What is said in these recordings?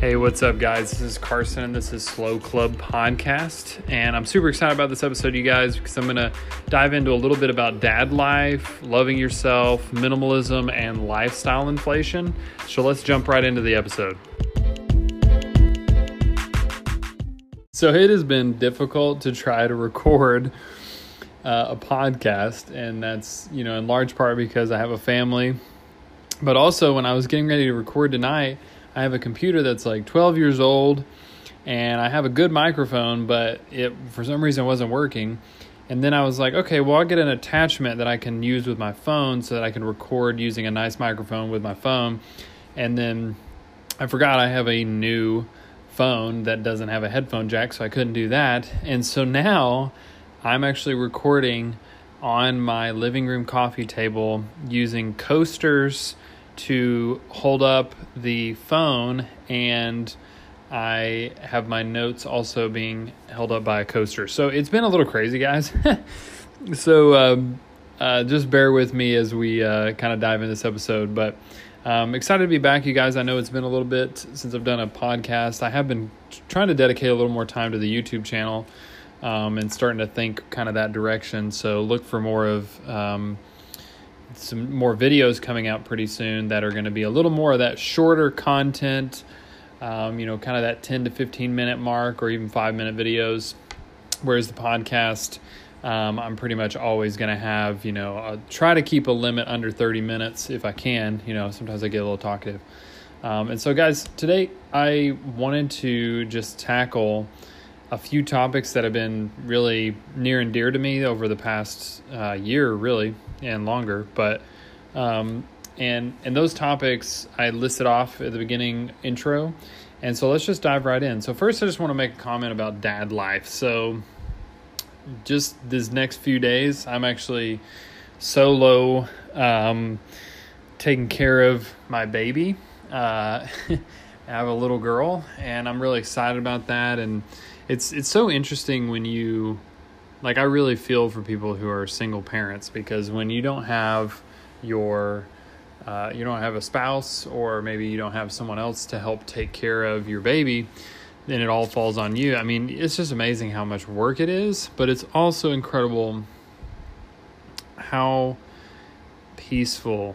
Hey, what's up, guys? This is Carson, and this is Slow Club Podcast. And I'm super excited about this episode, you guys, because I'm going to dive into a little bit about dad life, loving yourself, minimalism, and lifestyle inflation. So let's jump right into the episode. So it has been difficult to try to record uh, a podcast, and that's, you know, in large part because I have a family. But also, when I was getting ready to record tonight, I have a computer that's like 12 years old and I have a good microphone, but it for some reason wasn't working. And then I was like, okay, well, I'll get an attachment that I can use with my phone so that I can record using a nice microphone with my phone. And then I forgot I have a new phone that doesn't have a headphone jack, so I couldn't do that. And so now I'm actually recording on my living room coffee table using coasters to hold up the phone and I have my notes also being held up by a coaster. So it's been a little crazy, guys. so um, uh, just bear with me as we uh, kind of dive into this episode. But um, excited to be back, you guys. I know it's been a little bit since I've done a podcast. I have been trying to dedicate a little more time to the YouTube channel um, and starting to think kind of that direction. So look for more of um, some more videos coming out pretty soon that are going to be a little more of that shorter content, um, you know, kind of that 10 to 15 minute mark or even five minute videos. Whereas the podcast, um, I'm pretty much always going to have, you know, I'll try to keep a limit under 30 minutes if I can. You know, sometimes I get a little talkative. Um, and so, guys, today I wanted to just tackle a few topics that have been really near and dear to me over the past uh, year, really, and longer. But um, and and those topics I listed off at the beginning intro, and so let's just dive right in. So first, I just want to make a comment about dad life. So just this next few days, I'm actually solo um, taking care of my baby. Uh, I have a little girl, and I'm really excited about that. And it's it's so interesting when you like I really feel for people who are single parents because when you don't have your uh, you don't have a spouse or maybe you don't have someone else to help take care of your baby then it all falls on you i mean it's just amazing how much work it is but it's also incredible how peaceful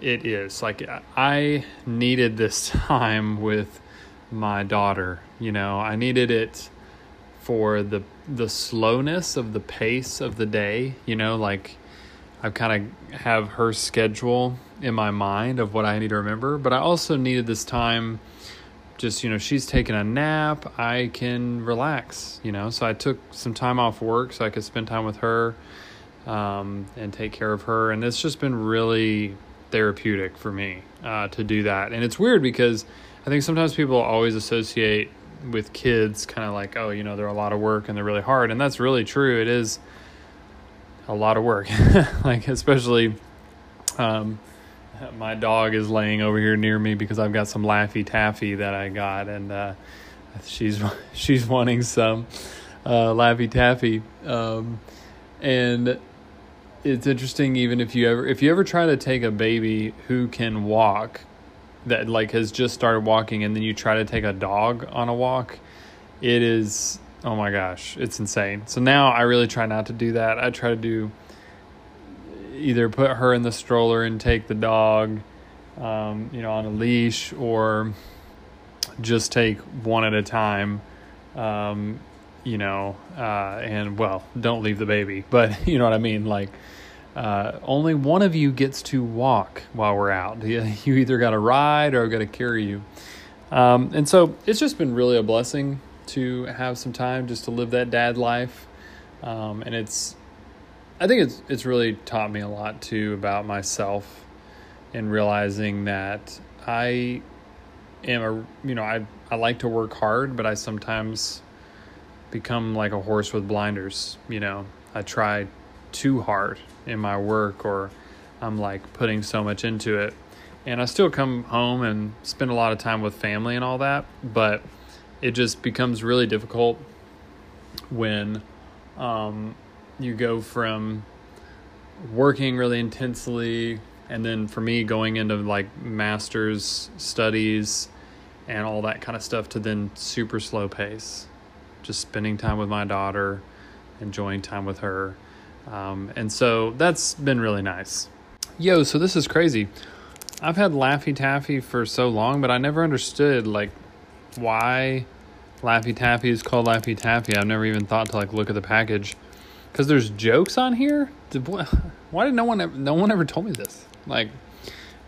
it is like i needed this time with my daughter. You know, I needed it for the the slowness of the pace of the day. You know, like I kind of have her schedule in my mind of what I need to remember, but I also needed this time. Just you know, she's taking a nap. I can relax. You know, so I took some time off work so I could spend time with her um, and take care of her. And it's just been really therapeutic for me uh, to do that. And it's weird because I think sometimes people always associate with kids kind of like, oh, you know, they're a lot of work and they're really hard. And that's really true. It is a lot of work. like, especially um, my dog is laying over here near me because I've got some Laffy Taffy that I got. And uh, she's, she's wanting some uh, Laffy Taffy. Um, and it's interesting even if you ever if you ever try to take a baby who can walk that like has just started walking and then you try to take a dog on a walk, it is oh my gosh, it's insane. So now I really try not to do that. I try to do either put her in the stroller and take the dog, um, you know, on a leash, or just take one at a time. Um, you know, uh, and well, don't leave the baby, but you know what I mean, like uh, only one of you gets to walk while we're out. You either got to ride or got to carry you. Um, and so it's just been really a blessing to have some time just to live that dad life. Um, and it's, I think it's it's really taught me a lot too about myself, and realizing that I am a you know I I like to work hard, but I sometimes become like a horse with blinders. You know, I try too hard in my work or I'm like putting so much into it. And I still come home and spend a lot of time with family and all that, but it just becomes really difficult when um, you go from working really intensely and then for me going into like master's studies and all that kind of stuff to then super slow pace, just spending time with my daughter, enjoying time with her. Um, and so that's been really nice. Yo, so this is crazy. I've had Laffy Taffy for so long, but I never understood like why Laffy Taffy is called Laffy Taffy. I've never even thought to like look at the package because there's jokes on here. Did, why did no one ever, no one ever told me this? Like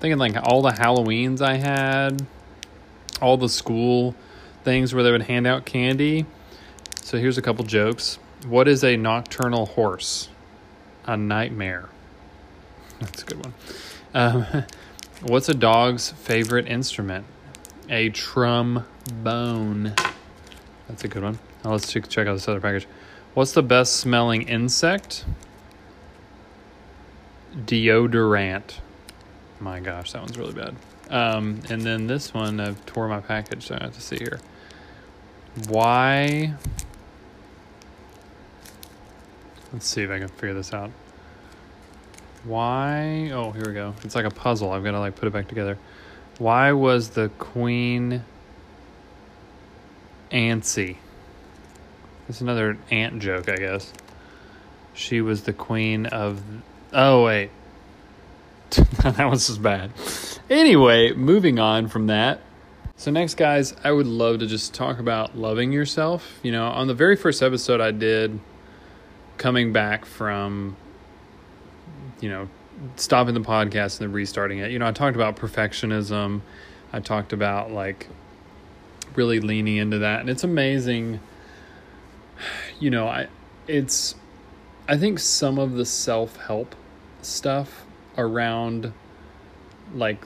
thinking like all the Halloweens I had, all the school things where they would hand out candy. So here's a couple jokes. What is a nocturnal horse? A nightmare. That's a good one. Um, what's a dog's favorite instrument? A trombone. That's a good one. Now let's check, out this other package. What's the best smelling insect? Deodorant. My gosh, that one's really bad. Um, and then this one, I've tore my package, so I have to see here. Why? Let's see if I can figure this out. Why? Oh, here we go. It's like a puzzle. I've got to like put it back together. Why was the queen antsy? It's another ant joke, I guess. She was the queen of. Oh wait, that was just bad. Anyway, moving on from that. So next, guys, I would love to just talk about loving yourself. You know, on the very first episode I did, coming back from, you know, stopping the podcast and then restarting it. You know, I talked about perfectionism. I talked about like really leaning into that, and it's amazing. You know, I it's I think some of the self help stuff around like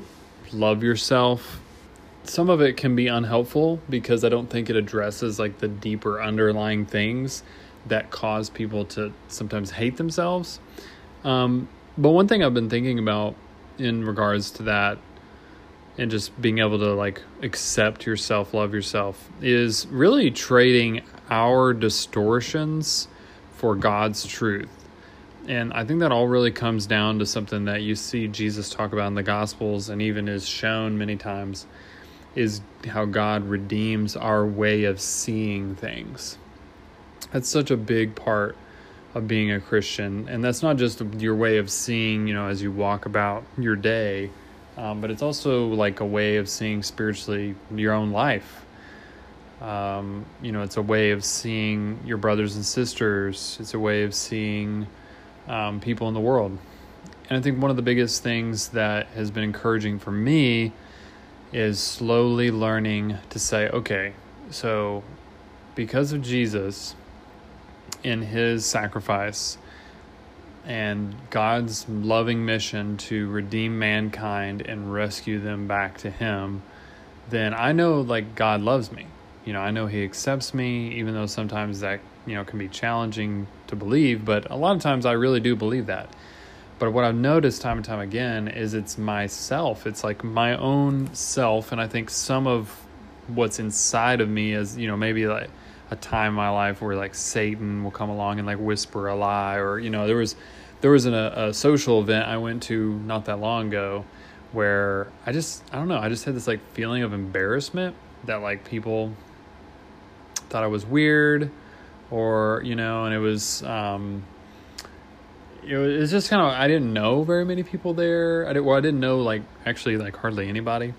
love yourself some of it can be unhelpful because i don't think it addresses like the deeper underlying things that cause people to sometimes hate themselves um, but one thing i've been thinking about in regards to that and just being able to like accept yourself love yourself is really trading our distortions for god's truth and I think that all really comes down to something that you see Jesus talk about in the Gospels and even is shown many times is how God redeems our way of seeing things. That's such a big part of being a Christian. And that's not just your way of seeing, you know, as you walk about your day, um, but it's also like a way of seeing spiritually your own life. Um, you know, it's a way of seeing your brothers and sisters, it's a way of seeing um, people in the world. And I think one of the biggest things that has been encouraging for me is slowly learning to say, okay, so because of Jesus in his sacrifice and God's loving mission to redeem mankind and rescue them back to him, then I know like God loves me. You know, I know he accepts me, even though sometimes that you know can be challenging to believe but a lot of times i really do believe that but what i've noticed time and time again is it's myself it's like my own self and i think some of what's inside of me is you know maybe like a time in my life where like satan will come along and like whisper a lie or you know there was there was an, a, a social event i went to not that long ago where i just i don't know i just had this like feeling of embarrassment that like people thought i was weird or you know, and it was um, it was just kind of I didn't know very many people there. I didn't well, I didn't know like actually like hardly anybody,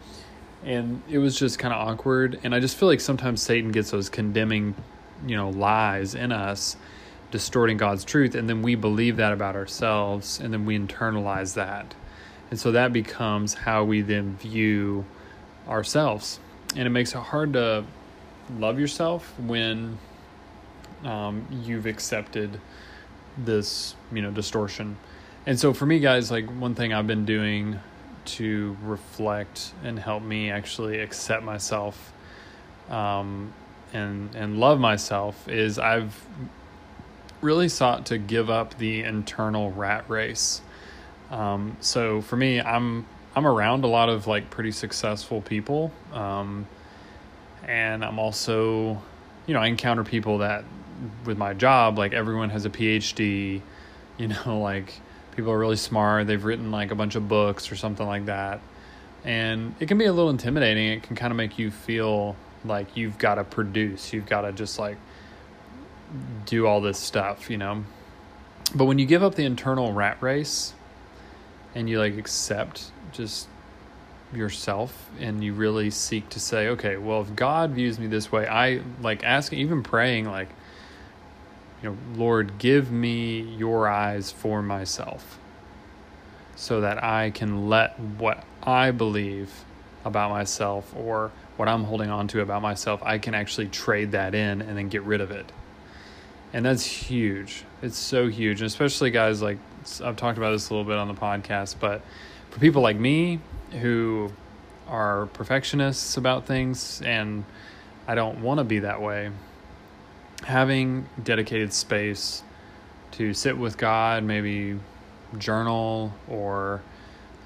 and it was just kind of awkward. And I just feel like sometimes Satan gets those condemning, you know, lies in us, distorting God's truth, and then we believe that about ourselves, and then we internalize that, and so that becomes how we then view ourselves, and it makes it hard to love yourself when um, you've accepted this you know distortion and so for me guys like one thing i've been doing to reflect and help me actually accept myself um, and and love myself is i've really sought to give up the internal rat race. Um, so for me i'm i'm around a lot of like pretty successful people um, and i'm also you know i encounter people that with my job, like everyone has a PhD, you know, like people are really smart. They've written like a bunch of books or something like that. And it can be a little intimidating. It can kind of make you feel like you've got to produce, you've got to just like do all this stuff, you know. But when you give up the internal rat race and you like accept just yourself and you really seek to say, okay, well, if God views me this way, I like asking, even praying, like, you know, Lord, give me your eyes for myself so that I can let what I believe about myself or what I'm holding on to about myself, I can actually trade that in and then get rid of it. And that's huge. It's so huge. And especially guys like I've talked about this a little bit on the podcast, but for people like me who are perfectionists about things and I don't want to be that way, having dedicated space to sit with God, maybe journal or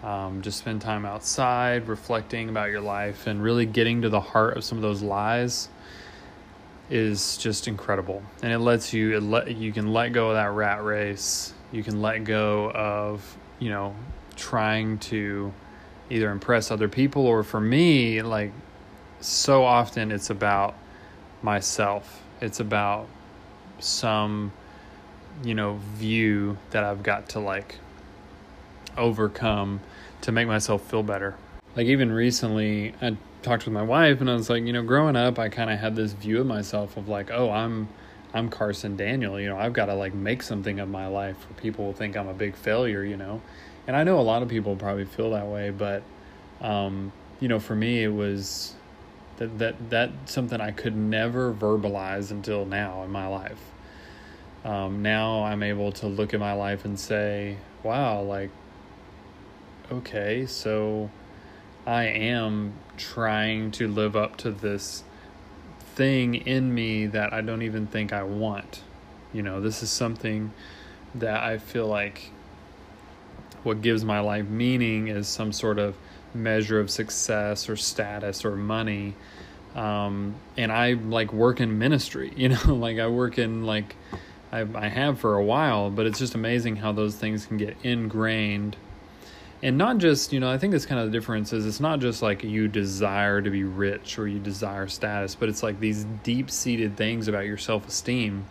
um, just spend time outside reflecting about your life and really getting to the heart of some of those lies is just incredible. And it lets you it let you can let go of that rat race. You can let go of you know trying to either impress other people or for me like so often it's about myself it's about some you know view that I've got to like overcome to make myself feel better. Like even recently I talked with my wife and I was like, you know, growing up I kind of had this view of myself of like, oh, I'm I'm Carson Daniel, you know, I've got to like make something of my life or people will think I'm a big failure, you know. And I know a lot of people probably feel that way, but um, you know, for me it was that that that's something I could never verbalize until now in my life. Um, now I'm able to look at my life and say, wow, like okay, so I am trying to live up to this thing in me that I don't even think I want. You know, this is something that I feel like what gives my life meaning is some sort of measure of success or status or money. Um, and I like work in ministry, you know, like I work in like I, I have for a while, but it's just amazing how those things can get ingrained and not just you know i think that's kind of the difference is it's not just like you desire to be rich or you desire status but it's like these deep seated things about your self-esteem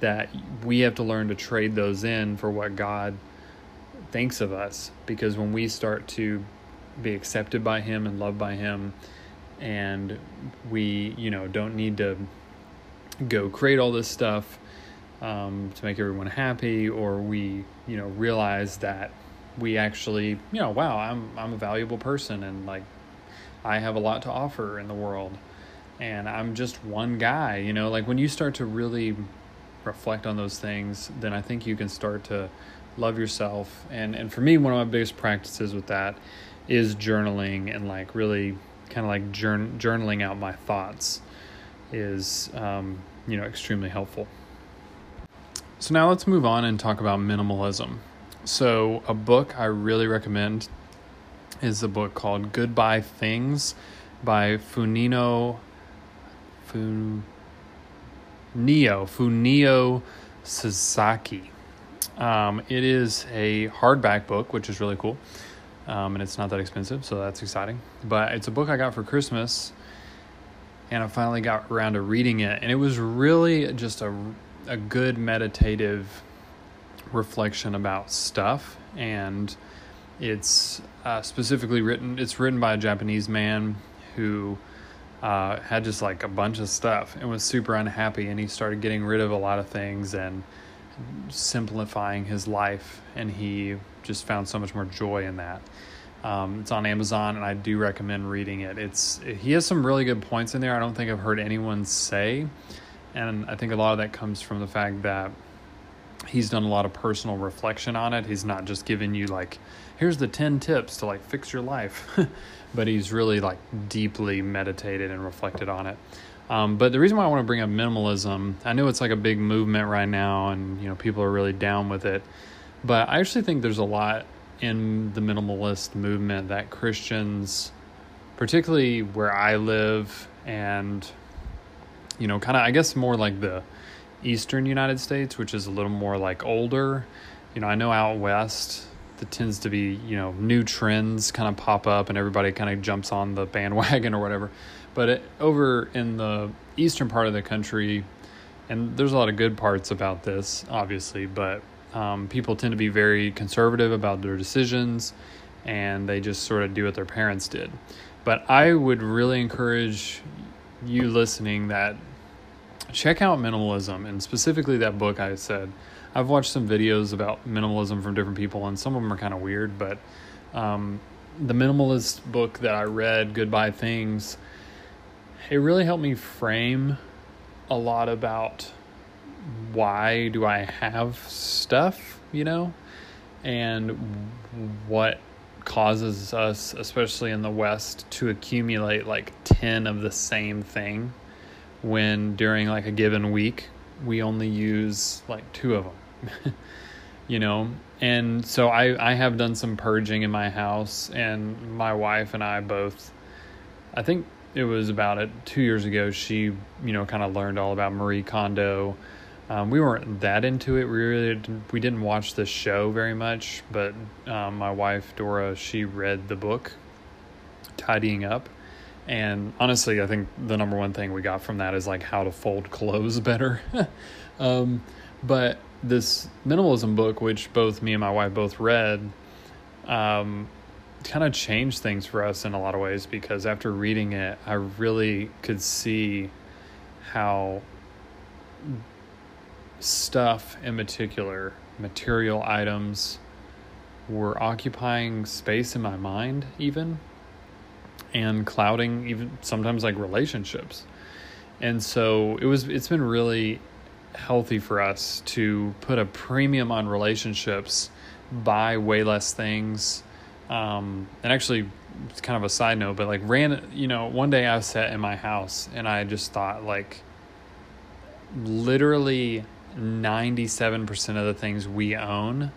that we have to learn to trade those in for what god thinks of us because when we start to be accepted by him and loved by him and we you know don't need to go create all this stuff um, to make everyone happy or we you know realize that we actually, you know, wow, I'm I'm a valuable person and like I have a lot to offer in the world. And I'm just one guy, you know, like when you start to really reflect on those things, then I think you can start to love yourself. And and for me, one of my biggest practices with that is journaling and like really kind of like journal, journaling out my thoughts is um, you know extremely helpful. So now let's move on and talk about minimalism. So, a book I really recommend is a book called Goodbye Things by Funino Funio Funio Sasaki. Um, it is a hardback book, which is really cool, um, and it's not that expensive, so that's exciting. But it's a book I got for Christmas, and I finally got around to reading it, and it was really just a a good meditative reflection about stuff, and it's uh, specifically written. It's written by a Japanese man who uh, had just like a bunch of stuff and was super unhappy, and he started getting rid of a lot of things and simplifying his life, and he just found so much more joy in that. Um, it's on Amazon, and I do recommend reading it. It's he has some really good points in there. I don't think I've heard anyone say, and I think a lot of that comes from the fact that he's done a lot of personal reflection on it. He's not just giving you like, here's the 10 tips to like fix your life, but he's really like deeply meditated and reflected on it. Um, but the reason why I want to bring up minimalism, I know it's like a big movement right now and, you know, people are really down with it. But I actually think there's a lot in the minimalist movement that Christians, particularly where I live and, you know, kind of, I guess more like the, eastern United States, which is a little more like older. You know, I know out west that tends to be you know new trends kind of pop up and everybody kind of jumps on the bandwagon or whatever but it, over in the eastern part of the country and there's a lot of good parts about this obviously but um, people tend to be very conservative about their decisions and they just sort of do what their parents did but i would really encourage you listening that check out minimalism and specifically that book I said. I've watched some videos about minimalism from different people, and some of them are kind of weird, but um, the minimalist book that I read, Goodbye Things, it really helped me frame a lot about why do I have stuff, you know, and what causes us, especially in the West, to accumulate like 10 of the same thing when during like a given week we only use like two of them you know? And so i i have done some purging in my house and my wife and i both i think it was about it two years ago she you know kind of learned all about marie kondo um, we weren't that into it we really didn't, we didn't watch the show very much but um, my wife dora she read the book tidying up and honestly, I think the number one thing we got from that is like how to fold clothes better. um, but this minimalism book, which both me and my wife both read, um, kind of changed things for us in a lot of ways because after reading it, I really could see how stuff in particular, material items, were occupying space in my mind, even and clouding even sometimes like relationships. And so it was it's been really healthy for us to put a premium on relationships, buy way less things. Um, and actually it's kind of a side note, but like ran you know, one day I was sat in my house and I just thought like literally 97% of the things we own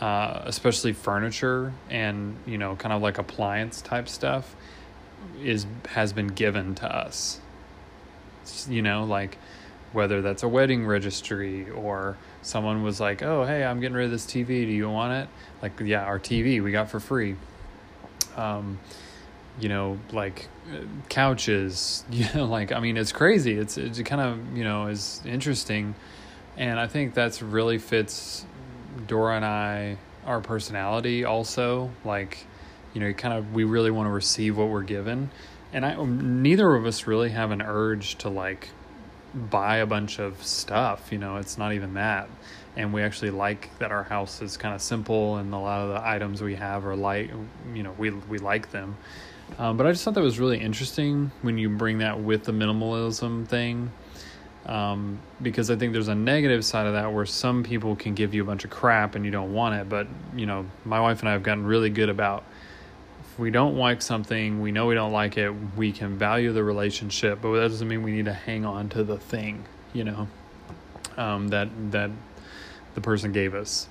uh, especially furniture and you know kind of like appliance type stuff is has been given to us. You know like whether that's a wedding registry or someone was like oh hey i'm getting rid of this tv do you want it? Like yeah our tv we got for free. Um you know like uh, couches you know like i mean it's crazy. It's it kind of you know is interesting. And i think that's really fits Dora and I, our personality also, like, you know, kind of, we really want to receive what we're given. And I, neither of us really have an urge to like buy a bunch of stuff, you know, it's not even that. And we actually like that our house is kind of simple and a lot of the items we have are light, you know, we, we like them. Um, but I just thought that was really interesting when you bring that with the minimalism thing um, because I think there's a negative side of that where some people can give you a bunch of crap and you don't want it. But you know, my wife and I have gotten really good about we don't like something, we know we don't like it, we can value the relationship, but that doesn't mean we need to hang on to the thing, you know, um, that that the person gave us.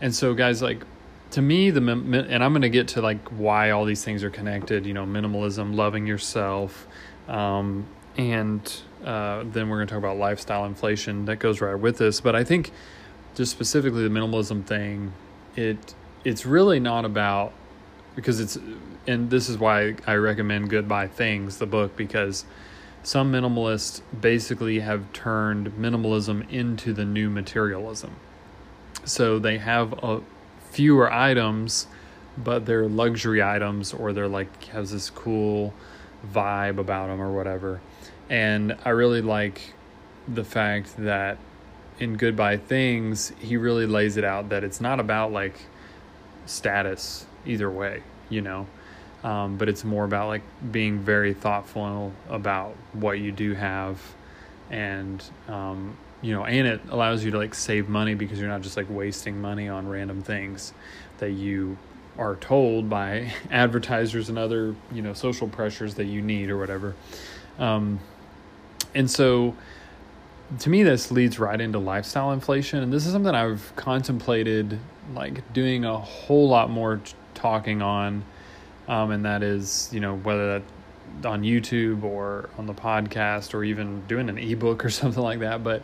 And so, guys, like to me, the and I'm going to get to like why all these things are connected. You know, minimalism, loving yourself, um, and uh, then we're going to talk about lifestyle inflation that goes right with this. But I think just specifically the minimalism thing, it it's really not about because it's and this is why I recommend Goodbye Things, the book, because some minimalists basically have turned minimalism into the new materialism. So they have a fewer items, but they're luxury items or they're like has this cool vibe about them or whatever. And I really like the fact that in Goodbye Things, he really lays it out that it's not about like status either way, you know. Um, but it's more about like being very thoughtful about what you do have and um, you know and it allows you to like save money because you're not just like wasting money on random things that you are told by advertisers and other you know social pressures that you need or whatever um, and so to me this leads right into lifestyle inflation and this is something i've contemplated like doing a whole lot more talking on um, and that is you know whether that on youtube or on the podcast or even doing an ebook or something like that but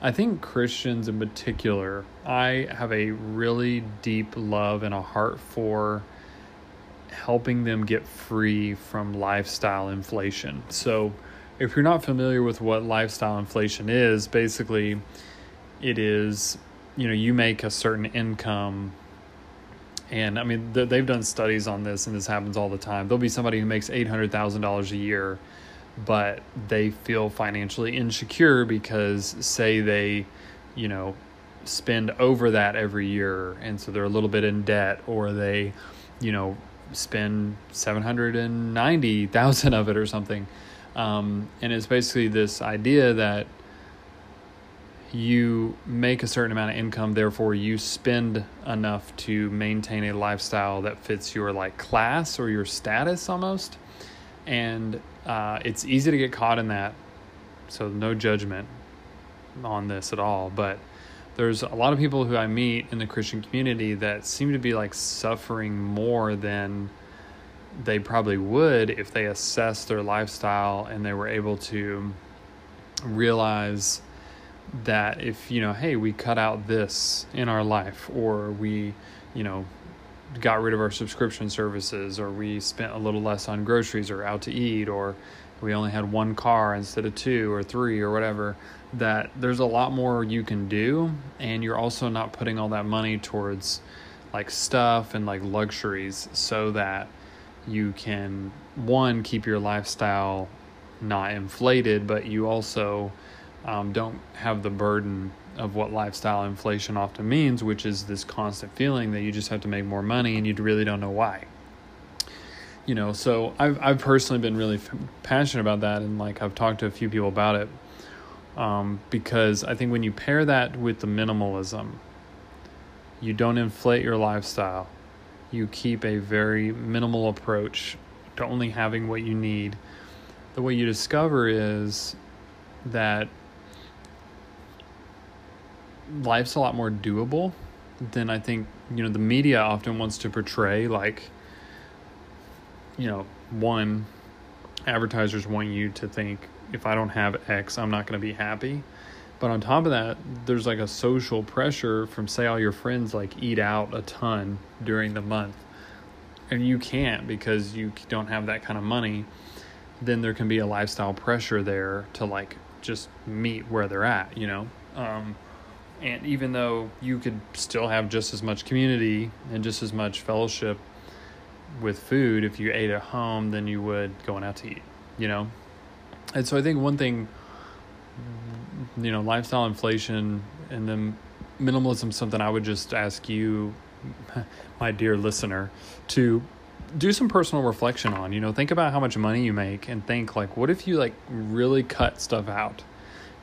I think Christians in particular, I have a really deep love and a heart for helping them get free from lifestyle inflation. So, if you're not familiar with what lifestyle inflation is, basically it is, you know, you make a certain income and I mean, they've done studies on this, and this happens all the time. There'll be somebody who makes eight hundred thousand dollars a year, but they feel financially insecure because, say, they, you know, spend over that every year, and so they're a little bit in debt, or they, you know, spend seven hundred and ninety thousand of it or something. Um, and it's basically this idea that you make a certain amount of income, therefore you spend enough to maintain a lifestyle that fits your like class or your status almost. And uh, it's easy to get caught in that. So no judgment on this at all, but there's a lot of people who I meet in the Christian community that seem to be like suffering more than they probably would if they assessed their lifestyle and they were able to realize that if you know hey we cut out this in our life or we you know got rid of our subscription services or we spent a little less on groceries or out to eat or we only had one car instead of two or three or whatever that there's a lot more you can do and you're also not putting all that money towards like stuff and like luxuries so that you can one keep your lifestyle not inflated but you also um, don't have the burden of what lifestyle inflation often means, which is this constant feeling that you just have to make more money and you really don't know why. You know, so I've I've personally been really f- passionate about that, and like I've talked to a few people about it, um, because I think when you pair that with the minimalism, you don't inflate your lifestyle. You keep a very minimal approach to only having what you need. The way you discover is that life's a lot more doable than I think you know the media often wants to portray. Like, you know, one advertisers want you to think if I don't have X, I'm not going to be happy. But on top of that, there's like a social pressure from say all your friends like eat out a ton during the month, and you can't because you don't have that kind of money. Then there can be a lifestyle pressure there to like just meet where they're at, you know. Um, and even though you could still have just as much community and just as much fellowship with food if you ate at home than you would going out to eat, you know? And so I think one thing, you know, lifestyle inflation and then minimalism, something I would just ask you, my dear listener, to do some personal reflection on. You know, think about how much money you make and think, like, what if you, like, really cut stuff out?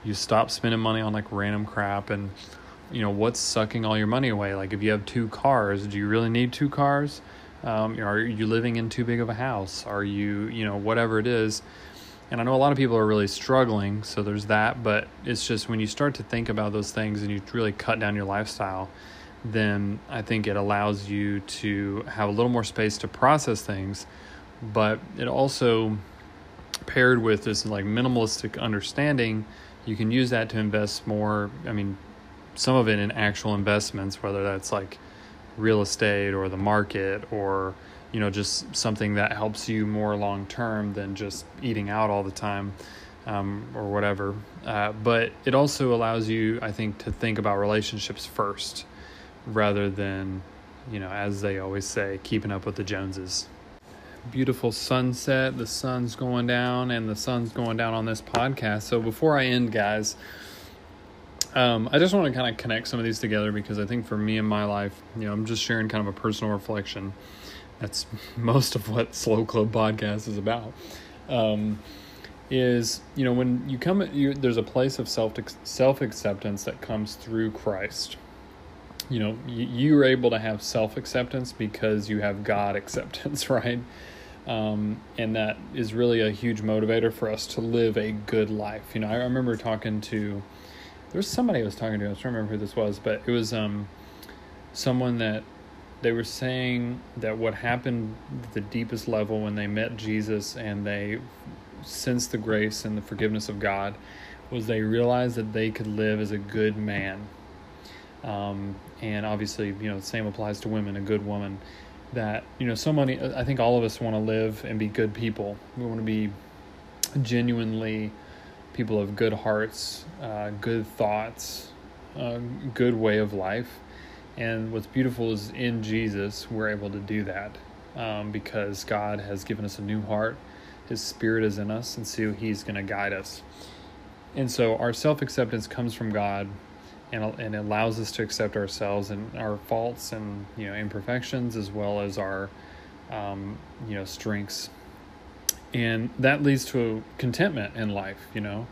You stop spending money on like random crap and you know what's sucking all your money away? Like if you have two cars do you really need two cars? Um, are you living in too big of a house? Are you you know whatever it is. And i know a lot of people are really struggling so there's that but it's just when you start to think about those things and you really cut down your lifestyle then i think it allows you to have a little more space to process things but it also paired with this like minimalistic understanding you can use that to invest more. I mean, some of it in actual investments, whether that's like real estate or the market or you know just something that helps you more long term than just eating out all the time um, or whatever. Uh, but it also allows you, I think, to think about relationships first rather than you know, as they always say, keeping up with the Joneses beautiful sunset. The sun's going down, and the sun's going down on this podcast. So before I end, guys, um, I just want to kind of connect some of these together because I think for me in my life, you know, I'm just sharing kind of a personal reflection. That's most of what Slow Club podcast is about. Um, is you know when you come, you, there's a place of self self acceptance that comes through Christ you know you, you're able to have self acceptance because you have God acceptance, right? Um, and that is really a huge motivator for us to live a good life. You know, I remember talking to there was somebody I was talking to. I trying remember who this was, but it was um, someone that they were saying that what happened at the deepest level when they met Jesus and they sensed the grace and the forgiveness of God was they realized that they could live as a good man. Um, and obviously, you know, the same applies to women, a good woman. That, you know, so many, I think all of us want to live and be good people. We want to be genuinely people of good hearts, uh, good thoughts, good way of life. And what's beautiful is in Jesus, we're able to do that um, because God has given us a new heart. His Spirit is in us, and so He's going to guide us. And so our self acceptance comes from God and, and allows us to accept ourselves and our faults and you know imperfections as well as our um, you know strengths. And that leads to contentment in life you know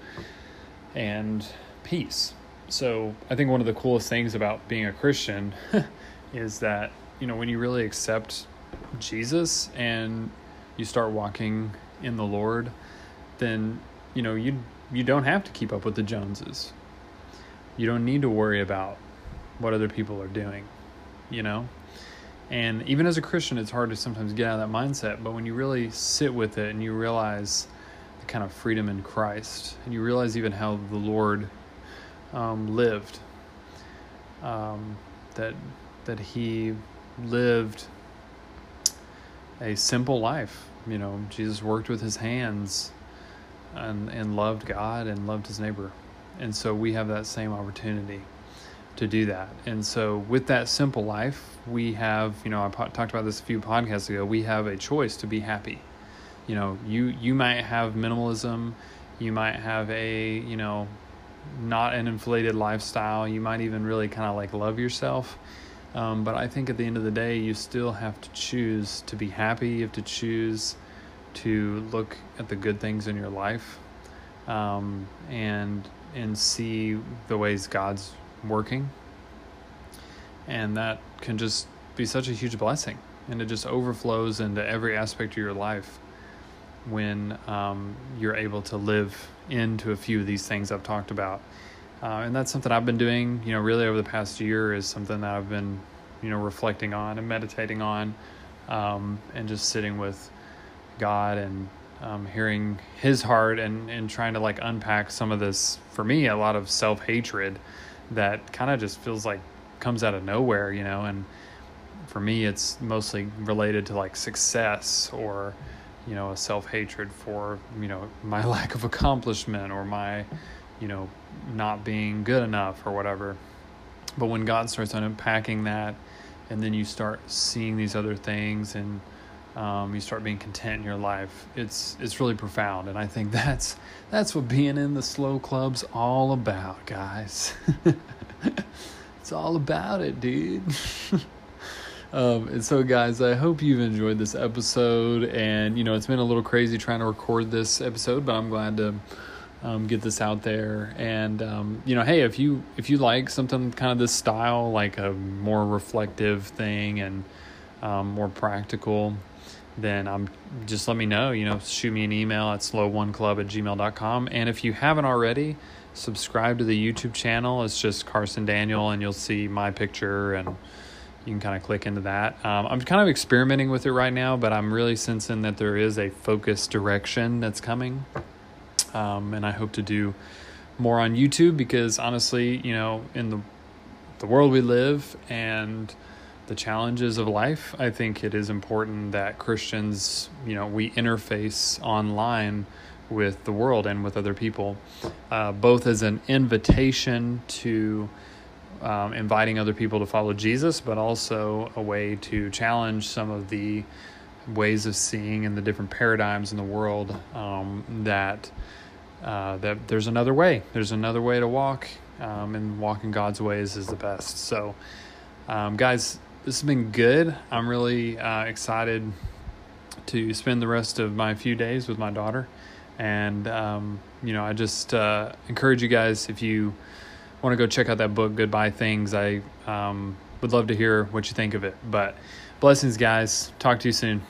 and peace. So i think one of the coolest things about being a christian is that you know when you really accept jesus and you start walking in the lord then you know you you don't have to keep up with the joneses you don't need to worry about what other people are doing, you know? And even as a Christian, it's hard to sometimes get out of that mindset. But when you really sit with it and you realize the kind of freedom in Christ, and you realize even how the Lord um, lived, um, that that He lived a simple life. You know, Jesus worked with His hands and and loved God and loved His neighbor. And so we have that same opportunity to do that. And so with that simple life, we have, you know, I po- talked about this a few podcasts ago, we have a choice to be happy. You know, you you might have minimalism, you might have a, you know, not an inflated lifestyle, you might even really kind of like love yourself. Um, but I think at the end of the day, you still have to choose to be happy. You have to choose to look at the good things in your life um, and and see the ways God's working. And that can just be such a huge blessing. And it just overflows into every aspect of your life when um, you're able to live into a few of these things I've talked about. Uh, and that's something I've been doing, you know, really over the past year is something that I've been, you know, reflecting on and meditating on um, and just sitting with God and um, hearing his heart and, and trying to like unpack some of this for me a lot of self-hatred that kind of just feels like comes out of nowhere you know? And for me it's mostly related to like success or you know a self-hatred for you know my lack of accomplishment or my you know not being good enough or whatever. But when god starts unpacking that and then you start seeing these other things and um, you start being content in your life. It's it's really profound, and I think that's that's what being in the slow club's all about, guys. it's all about it, dude. um, and so, guys, I hope you've enjoyed this episode. And you know, it's been a little crazy trying to record this episode, but I'm glad to. Um, get this out there and um, you know hey if you if you like something kind of this style like a more reflective thing and um, more practical then um, just let me know. You know, shoot me an email at slow1club at gmail.com. And if you haven't already, subscribe to the YouTube channel. It's just Carson Daniel, and you'll see my picture, and you can kind of click into that. Um, I'm kind of experimenting with it right now, but I'm really sensing that there is a focused direction that's coming. Um, and I hope to do more on YouTube because honestly, you know, in the the world we live and the challenges of life, I think it is important that Christians, you know, we interface online with the world and with other people, uh, both as an invitation to um, inviting other people to follow Jesus, but also a way to challenge some of the ways of seeing and the different paradigms in the world um, that uh, that there's another way. There's another way to walk, um, and walking God's ways is the best. So, um, guys, this has been good. I'm really uh, excited to spend the rest of my few days with my daughter. And, um, you know, I just uh, encourage you guys if you want to go check out that book, Goodbye Things, I um, would love to hear what you think of it. But blessings, guys. Talk to you soon.